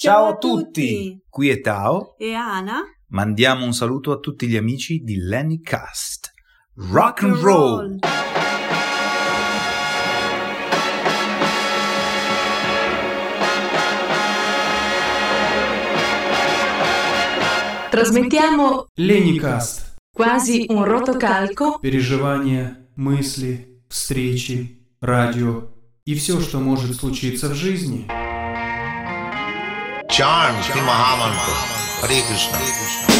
Ciao a tutti! Qui è Tao. E Ana. Mandiamo un saluto a tutti gli amici di Lenny Cast. Rock and roll! Trasmettiamo Леникаст. quasi un rotocalco Переживания, мысли, встречи, радио и все, что может случиться в жизни. Chand श्री Mahamantra. Hare Krishna.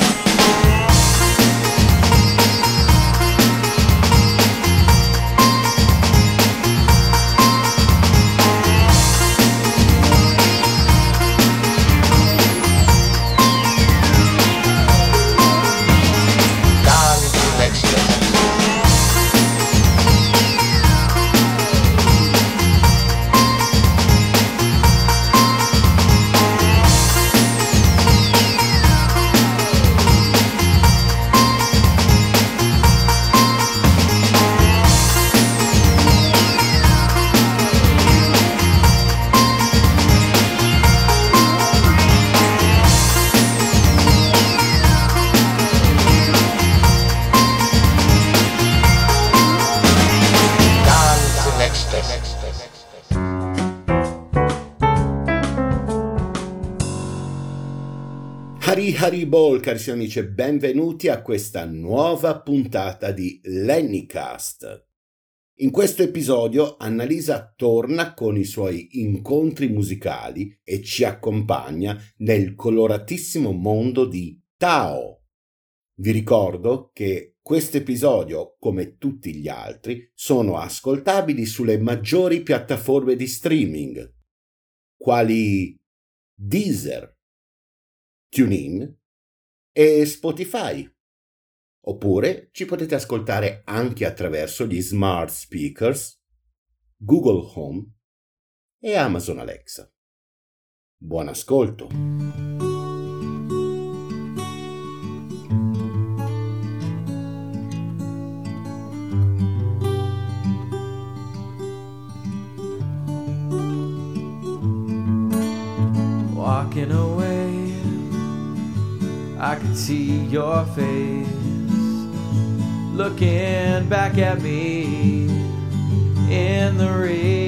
Hari Hari Ball, carissimi amici, e benvenuti a questa nuova puntata di Lennycast. In questo episodio Annalisa torna con i suoi incontri musicali e ci accompagna nel coloratissimo mondo di Tao. Vi ricordo che questo episodio, come tutti gli altri, sono ascoltabili sulle maggiori piattaforme di streaming, quali Deezer, TuneIn e Spotify. Oppure ci potete ascoltare anche attraverso gli smart speakers, Google Home e Amazon Alexa. Buon ascolto! Walking away, I could see your face looking back at me in the rain.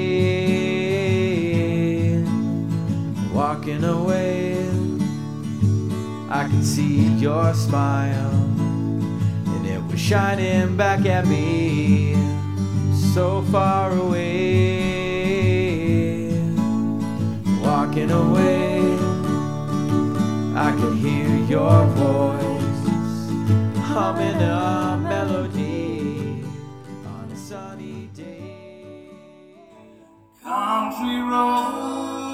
Walking away, I could see your smile, and it was shining back at me so far away walking away. I could hear your voice humming a melody on a sunny day. Country roads,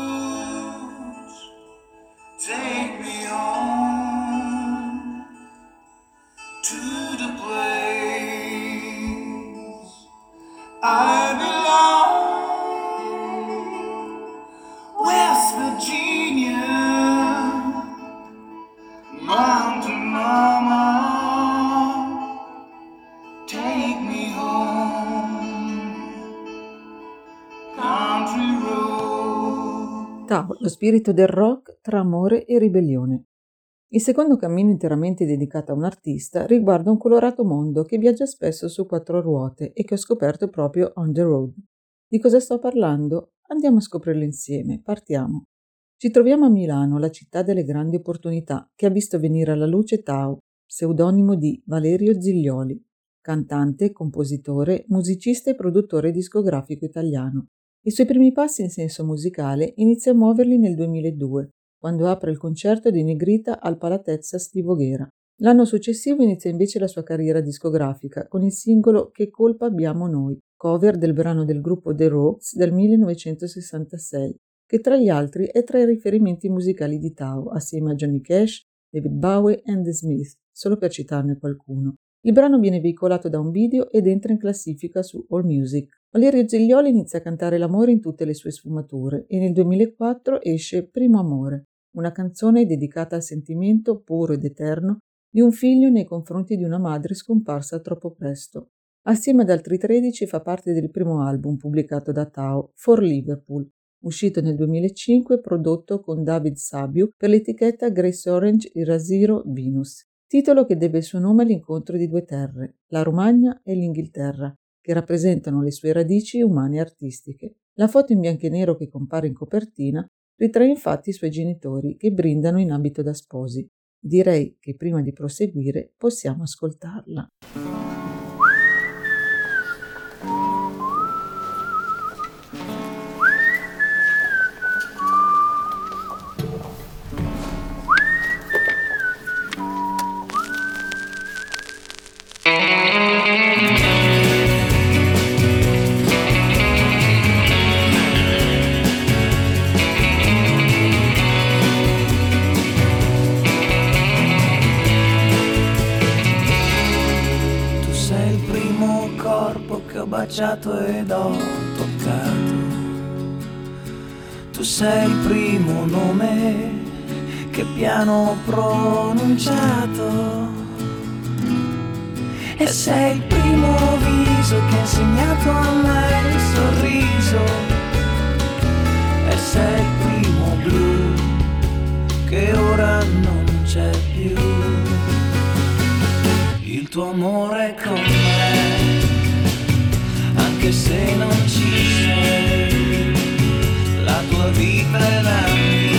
spirito del rock tra amore e ribellione. Il secondo cammino interamente dedicato a un artista riguarda un colorato mondo che viaggia spesso su quattro ruote e che ho scoperto proprio on the road. Di cosa sto parlando? Andiamo a scoprirlo insieme, partiamo. Ci troviamo a Milano, la città delle grandi opportunità, che ha visto venire alla luce Tao, pseudonimo di Valerio Ziglioli, cantante, compositore, musicista e produttore discografico italiano. I suoi primi passi in senso musicale inizia a muoverli nel 2002, quando apre il concerto di Negrita al Palatezza di Voghera. L'anno successivo inizia invece la sua carriera discografica con il singolo Che colpa abbiamo noi, cover del brano del gruppo The Roots del 1966, che tra gli altri è tra i riferimenti musicali di Tao, assieme a Johnny Cash, David Bowie e The Smith, solo per citarne qualcuno. Il brano viene veicolato da un video ed entra in classifica su AllMusic. Valerio Ziglioli inizia a cantare l'amore in tutte le sue sfumature e nel 2004 esce Primo Amore, una canzone dedicata al sentimento puro ed eterno di un figlio nei confronti di una madre scomparsa troppo presto. Assieme ad altri 13 fa parte del primo album pubblicato da Tao, For Liverpool, uscito nel 2005 prodotto con David Sabiu per l'etichetta Grace Orange Irasiro Venus, titolo che deve il suo nome all'incontro di due terre, la Romagna e l'Inghilterra, che rappresentano le sue radici umane e artistiche. La foto in bianco e nero che compare in copertina ritrae infatti i suoi genitori che brindano in abito da sposi. Direi che prima di proseguire possiamo ascoltarla. Baciato ed ho toccato. Tu sei il primo nome che piano ho pronunciato. E sei il primo viso che ha insegnato a me il sorriso. E sei il primo blu che ora non c'è più il tuo amore con me, anche se non ci sei, la tua vita è la mia,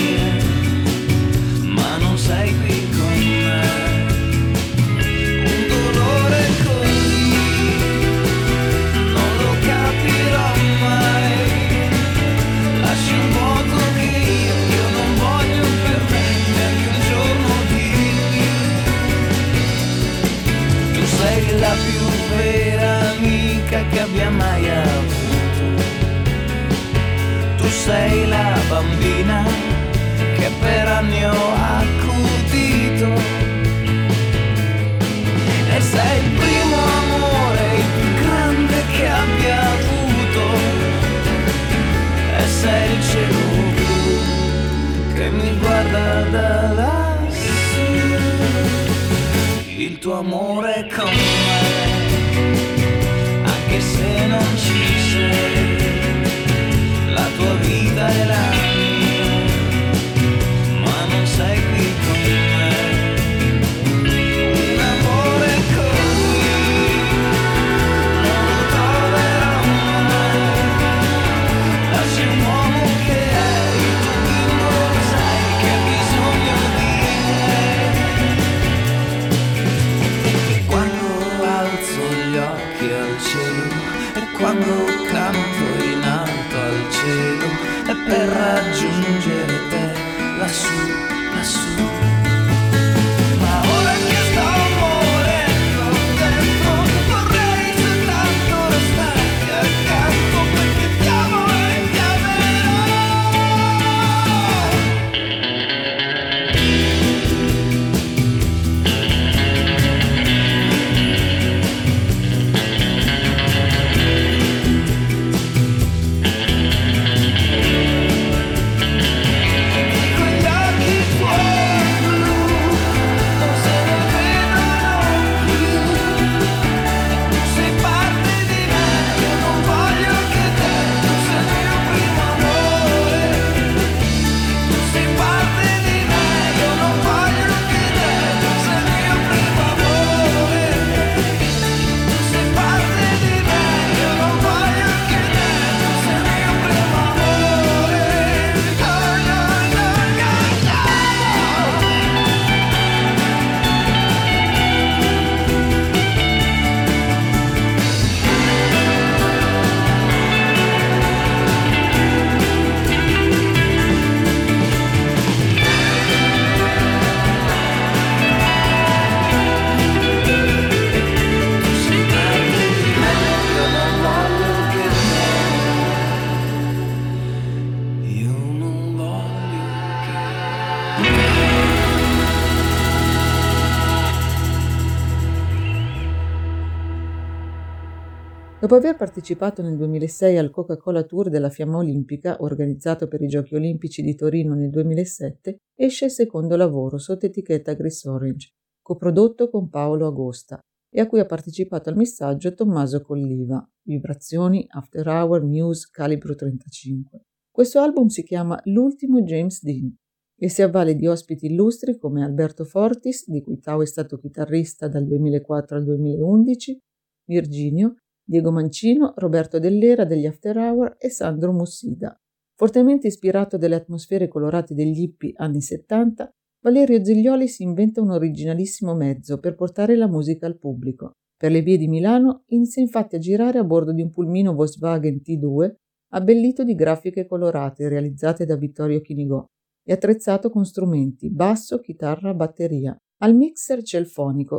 Dopo aver partecipato nel 2006 al Coca-Cola Tour della Fiamma Olimpica, organizzato per i Giochi Olimpici di Torino nel 2007, esce il secondo lavoro sotto etichetta Grace Orange, coprodotto con Paolo Agosta, e a cui ha partecipato al missaggio Tommaso Colliva, Vibrazioni, After Hour, Muse, Calibro 35. Questo album si chiama L'ultimo James Dean e si avvale di ospiti illustri come Alberto Fortis, di cui Tao è stato chitarrista dal 2004 al 2011, Virginio, Diego Mancino, Roberto Dell'Era degli After Hour e Sandro Mussida. Fortemente ispirato dalle atmosfere colorate degli hippie anni 70, Valerio Ziglioli si inventa un originalissimo mezzo per portare la musica al pubblico. Per le vie di Milano inizia infatti a girare a bordo di un pulmino Volkswagen T2 abbellito di grafiche colorate realizzate da Vittorio Chinigò e attrezzato con strumenti basso, chitarra, batteria. Al mixer c'è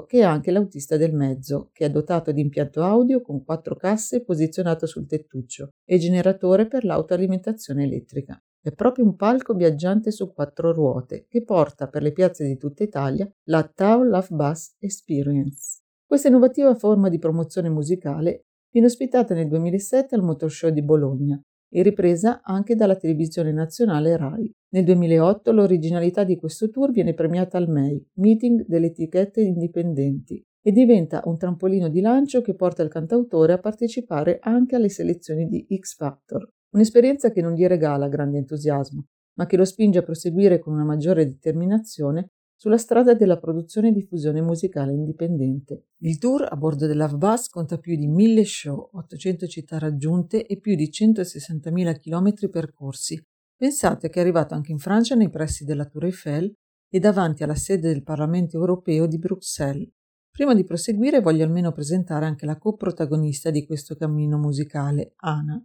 che è anche l'autista del mezzo, che è dotato di impianto audio con quattro casse posizionato sul tettuccio e generatore per l'autoalimentazione elettrica. È proprio un palco viaggiante su quattro ruote che porta per le piazze di tutta Italia la Tau Love Bus Experience. Questa innovativa forma di promozione musicale viene ospitata nel 2007 al Motor Show di Bologna e ripresa anche dalla televisione nazionale RAI. Nel 2008 l'originalità di questo tour viene premiata al MEI, Meeting delle etichette indipendenti, e diventa un trampolino di lancio che porta il cantautore a partecipare anche alle selezioni di X Factor. Un'esperienza che non gli regala grande entusiasmo, ma che lo spinge a proseguire con una maggiore determinazione sulla strada della produzione e diffusione musicale indipendente. Il tour a bordo dell'Ave Bus conta più di 1000 show, 800 città raggiunte e più di 160.000 km percorsi. Pensate che è arrivato anche in Francia nei pressi della Tour Eiffel e davanti alla sede del Parlamento europeo di Bruxelles. Prima di proseguire voglio almeno presentare anche la coprotagonista di questo cammino musicale, Ana.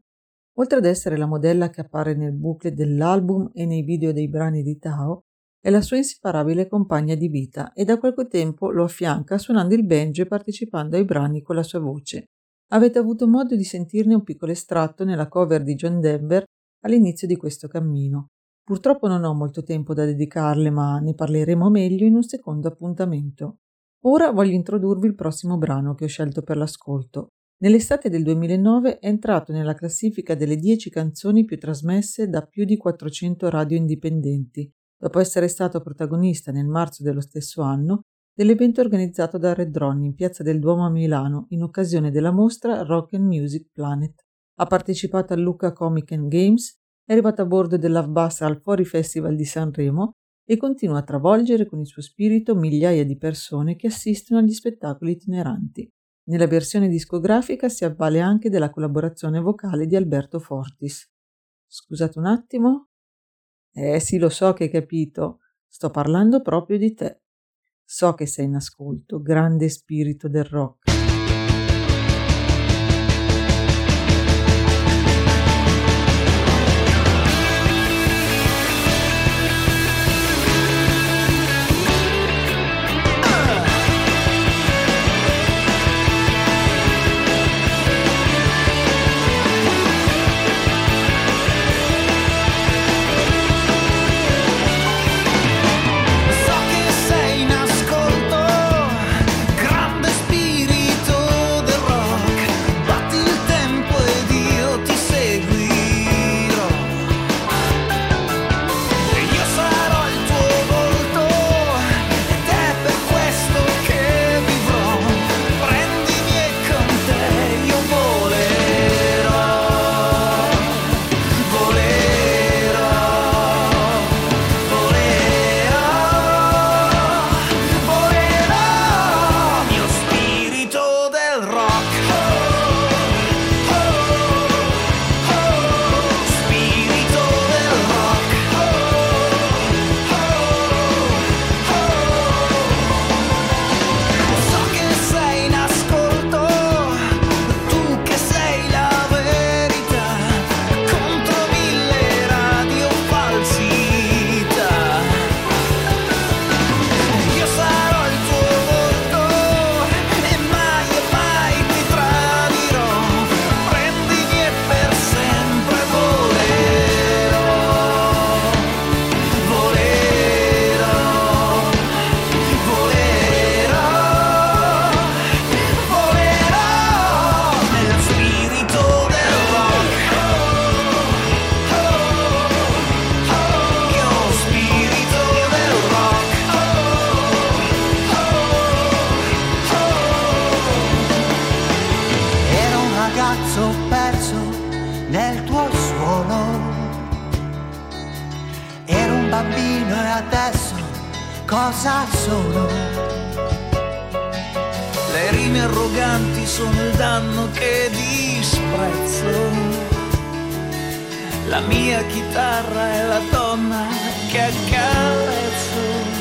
Oltre ad essere la modella che appare nel booklet dell'album e nei video dei brani di Tao, è la sua inseparabile compagna di vita e da qualche tempo lo affianca suonando il banjo e partecipando ai brani con la sua voce. Avete avuto modo di sentirne un piccolo estratto nella cover di John Denver all'inizio di questo cammino. Purtroppo non ho molto tempo da dedicarle, ma ne parleremo meglio in un secondo appuntamento. Ora voglio introdurvi il prossimo brano che ho scelto per l'ascolto. Nell'estate del 2009 è entrato nella classifica delle 10 canzoni più trasmesse da più di 400 radio indipendenti dopo essere stato protagonista nel marzo dello stesso anno dell'evento organizzato da Red Ron in Piazza del Duomo a Milano in occasione della mostra Rock and Music Planet. Ha partecipato al Lucca Comic and Games, è arrivato a bordo dell'Avbas al Fori Festival di Sanremo e continua a travolgere con il suo spirito migliaia di persone che assistono agli spettacoli itineranti. Nella versione discografica si avvale anche della collaborazione vocale di Alberto Fortis. Scusate un attimo, eh sì, lo so che hai capito, sto parlando proprio di te. So che sei in ascolto, grande spirito del rock. Cosa sono. Le rime arroganti sono il danno che disprezzo. La mia chitarra è la donna che accarezzo.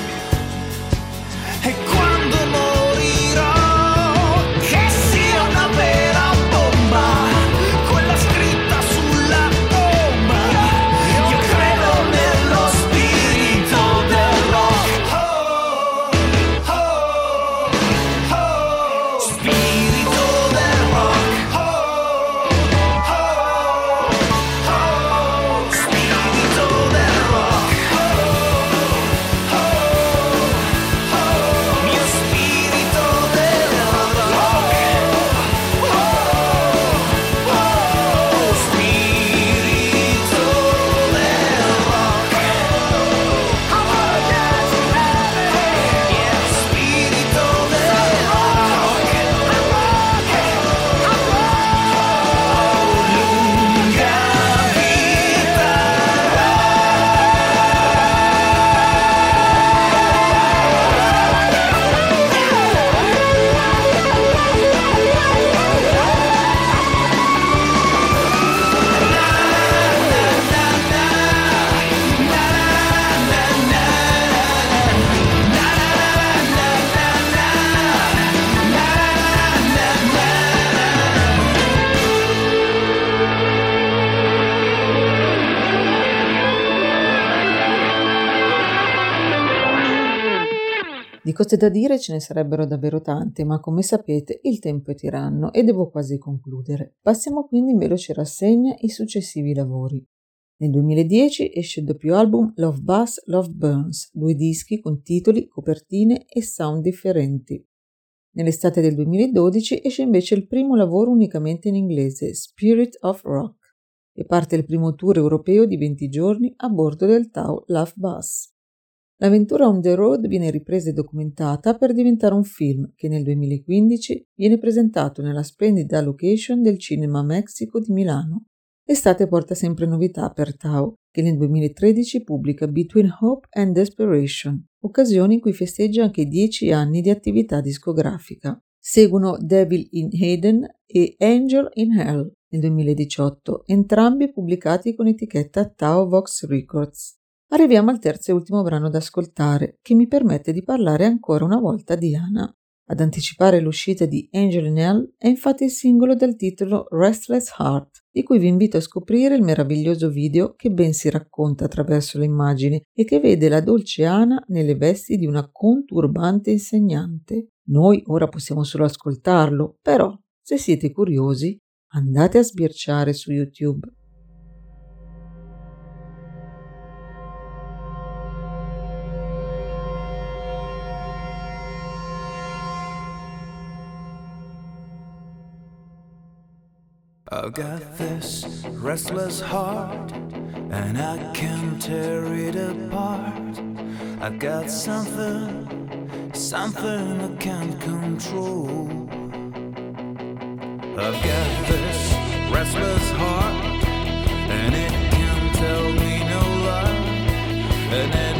Cose da dire ce ne sarebbero davvero tante, ma come sapete il tempo è tiranno e devo quasi concludere. Passiamo quindi in veloce rassegna i successivi lavori. Nel 2010 esce il doppio album Love Buzz, Love Burns, due dischi con titoli, copertine e sound differenti. Nell'estate del 2012 esce invece il primo lavoro unicamente in inglese, Spirit of Rock, e parte il primo tour europeo di 20 giorni a bordo del Tau Love Bus. L'avventura on the road viene ripresa e documentata per diventare un film che nel 2015 viene presentato nella splendida location del Cinema Mexico di Milano. L'estate porta sempre novità per Tao, che nel 2013 pubblica Between Hope and Desperation, occasione in cui festeggia anche i dieci anni di attività discografica. Seguono Devil in Hayden e Angel in Hell nel 2018, entrambi pubblicati con etichetta Tao Vox Records. Arriviamo al terzo e ultimo brano da ascoltare, che mi permette di parlare ancora una volta di Anna. Ad anticipare l'uscita di Angel in Hell è infatti il singolo dal titolo Restless Heart, di cui vi invito a scoprire il meraviglioso video che ben si racconta attraverso le immagini e che vede la dolce Anna nelle vesti di una conturbante insegnante. Noi ora possiamo solo ascoltarlo, però, se siete curiosi, andate a sbirciare su YouTube. I've got this restless heart and I can't tear it apart. I've got something, something I can't control. I've got this restless heart and it can't tell me no lie. And it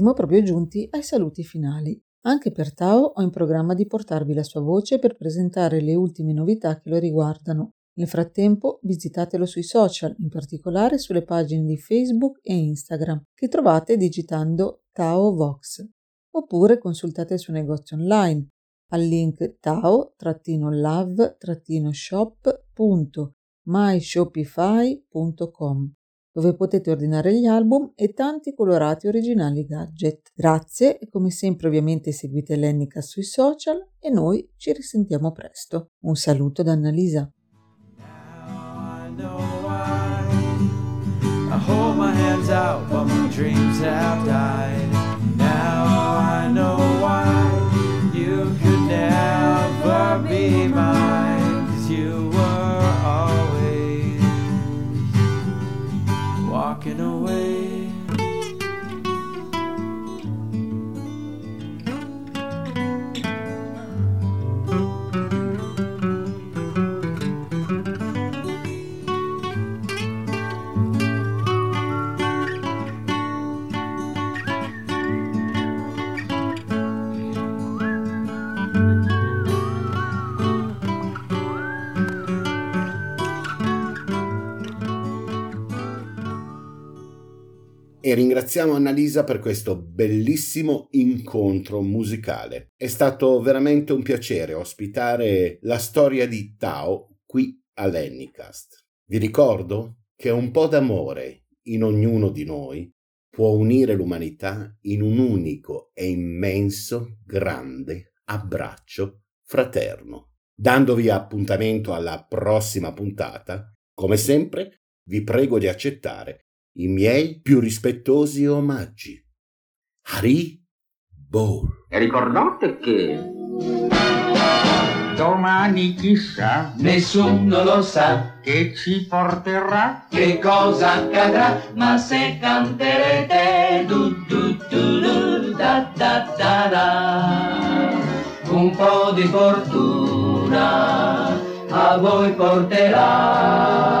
siamo proprio giunti ai saluti finali. Anche per Tao ho in programma di portarvi la sua voce per presentare le ultime novità che lo riguardano. Nel frattempo visitatelo sui social, in particolare sulle pagine di Facebook e Instagram, che trovate digitando Tao Vox, oppure consultate il suo negozio online al link tao-love-shop.myshopify.com dove potete ordinare gli album e tanti colorati originali gadget. Grazie e come sempre ovviamente seguite Lennica sui social e noi ci risentiamo presto. Un saluto da Annalisa. I E ringraziamo Annalisa per questo bellissimo incontro musicale. È stato veramente un piacere ospitare la storia di Tao qui all'Ennicast. Vi ricordo che un po' d'amore in ognuno di noi può unire l'umanità in un unico e immenso, grande abbraccio fraterno. Dandovi appuntamento alla prossima puntata, come sempre vi prego di accettare i miei più rispettosi omaggi. Bol. E ricordate che Domani chissà Nessuno lo sa che ci porterà che cosa accadrà, ma se canterete du du du du da da da da, un po' di fortuna a voi porterà.